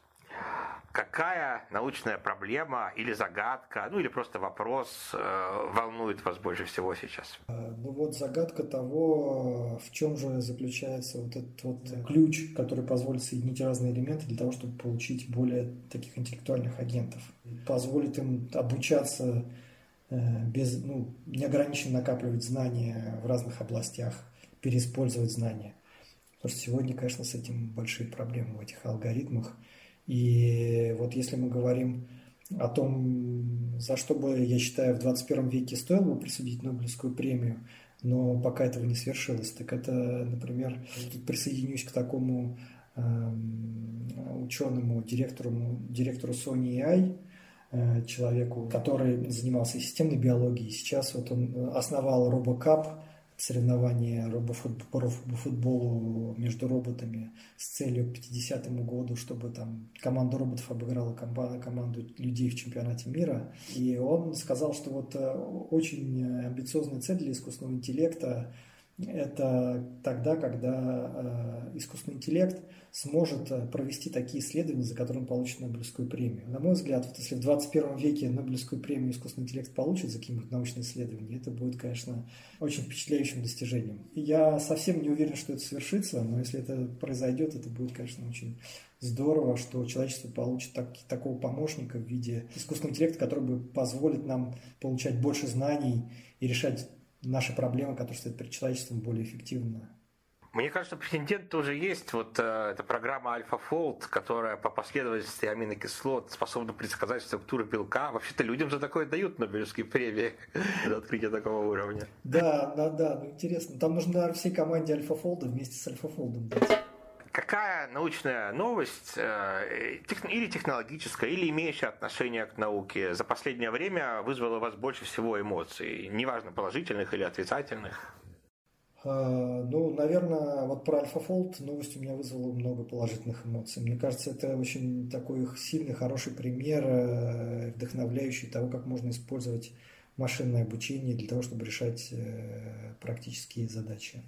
какая научная проблема или загадка, ну или просто вопрос э, волнует вас больше всего сейчас? Э, ну вот загадка того, в чем же заключается вот этот вот ключ, который позволит соединить разные элементы для того, чтобы получить более таких интеллектуальных агентов. Позволит им обучаться э, без, ну, неограниченно накапливать знания в разных областях, переиспользовать знания. Потому что сегодня, конечно, с этим большие проблемы в этих алгоритмах – и вот если мы говорим о том, за что бы, я считаю, в 21 веке стоило бы присудить Нобелевскую премию, но пока этого не свершилось, так это, например, присоединюсь к такому э, ученому, директору, директору Sony AI, э, человеку, который занимался системной биологией. Сейчас вот он основал RoboCup, соревнования по робофутболу между роботами с целью к 50 году, чтобы там команда роботов обыграла команду людей в чемпионате мира. И он сказал, что вот э, очень амбициозная цель для искусственного интеллекта это тогда, когда э, искусственный интеллект сможет э, провести такие исследования, за которые он получит Нобелевскую премию. На мой взгляд, вот если в 21 веке Нобелевскую премию искусственный интеллект получит за какие-нибудь научные исследования, это будет, конечно, очень впечатляющим достижением. Я совсем не уверен, что это свершится, но если это произойдет, это будет, конечно, очень здорово, что человечество получит так, такого помощника в виде искусственного интеллекта, который бы позволит нам получать больше знаний и решать наши проблемы, которые стоят перед человечеством, более эффективно Мне кажется, претендент тоже есть. Вот э, эта программа AlphaFold, которая по последовательности аминокислот способна предсказать структуру белка. Вообще-то людям за такое дают Нобелевские премии [LAUGHS] за открытие такого уровня. Да, да, да, ну интересно. Там нужно, всей команде AlphaFold вместе с AlphaFold дать. Какая научная новость, э, или технологическая, или имеющая отношение к науке, за последнее время вызвала у вас больше всего эмоций? Неважно, положительных или отрицательных? А, ну, наверное, вот про AlphaFold новость у меня вызвала много положительных эмоций. Мне кажется, это очень такой сильный, хороший пример, э, вдохновляющий того, как можно использовать машинное обучение для того, чтобы решать э, практические задачи.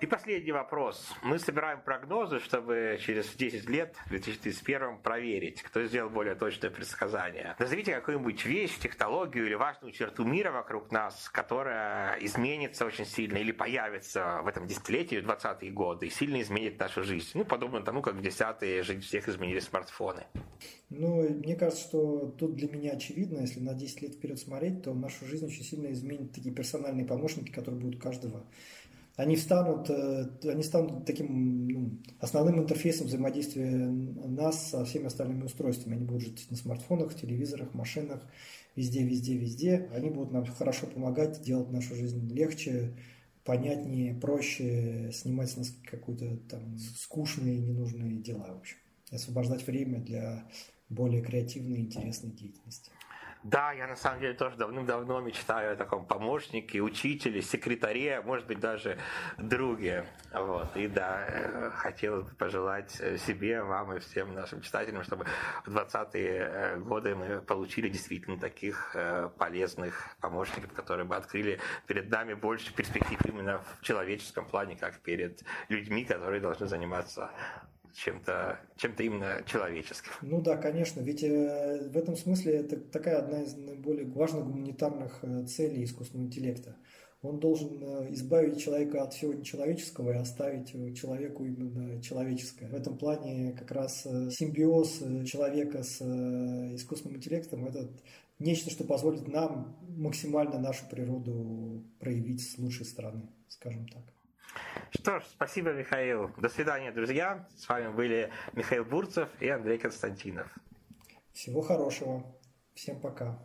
И последний вопрос. Мы собираем прогнозы, чтобы через 10 лет, в 2031, проверить, кто сделал более точное предсказание. Назовите какую-нибудь вещь, технологию или важную черту мира вокруг нас, которая изменится очень сильно или появится в этом десятилетии, в 20-е годы, и сильно изменит нашу жизнь. Ну, подобно тому, как в 10-е жизнь всех изменили смартфоны. Ну, мне кажется, что тут для меня очевидно, если на 10 лет вперед смотреть, то нашу жизнь очень сильно изменит такие персональные помощники, которые будут каждого они станут, э, они станут таким ну, основным интерфейсом взаимодействия нас со всеми остальными устройствами. Они будут жить на смартфонах, телевизорах, машинах, везде, везде, везде. Они будут нам хорошо помогать, делать нашу жизнь легче, понятнее, проще, снимать с нас какие-то там скучные, ненужные дела, в общем. Освобождать время для более креативной и интересной деятельности. Да, я на самом деле тоже давным-давно мечтаю о таком помощнике, учителе, секретаре, может быть, даже друге. Вот. И да, э, хотелось бы пожелать себе, вам и всем нашим читателям, чтобы в 20-е э, годы мы получили действительно таких э, полезных помощников, которые бы открыли перед нами больше перспектив именно в человеческом плане, как перед людьми, которые должны заниматься чем-то чем именно человеческим. Ну да, конечно, ведь э, в этом смысле это такая одна из наиболее важных гуманитарных э, целей искусственного интеллекта. Он должен э, избавить человека от всего нечеловеческого и оставить человеку именно человеческое. В этом плане как раз симбиоз человека с искусственным интеллектом – это нечто, что позволит нам максимально нашу природу проявить с лучшей стороны, скажем так. Что ж, спасибо, Михаил. До свидания, друзья. С вами были Михаил Бурцев и Андрей Константинов. Всего хорошего. Всем пока.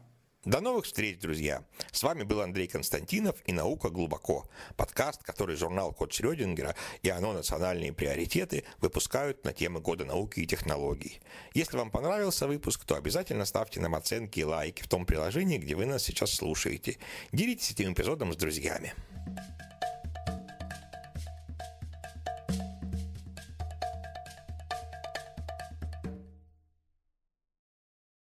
До новых встреч, друзья! С вами был Андрей Константинов и «Наука глубоко» – подкаст, который журнал «Код Шрёдингера» и «Оно. Национальные приоритеты» выпускают на темы года науки и технологий. Если вам понравился выпуск, то обязательно ставьте нам оценки и лайки в том приложении, где вы нас сейчас слушаете. Делитесь этим эпизодом с друзьями.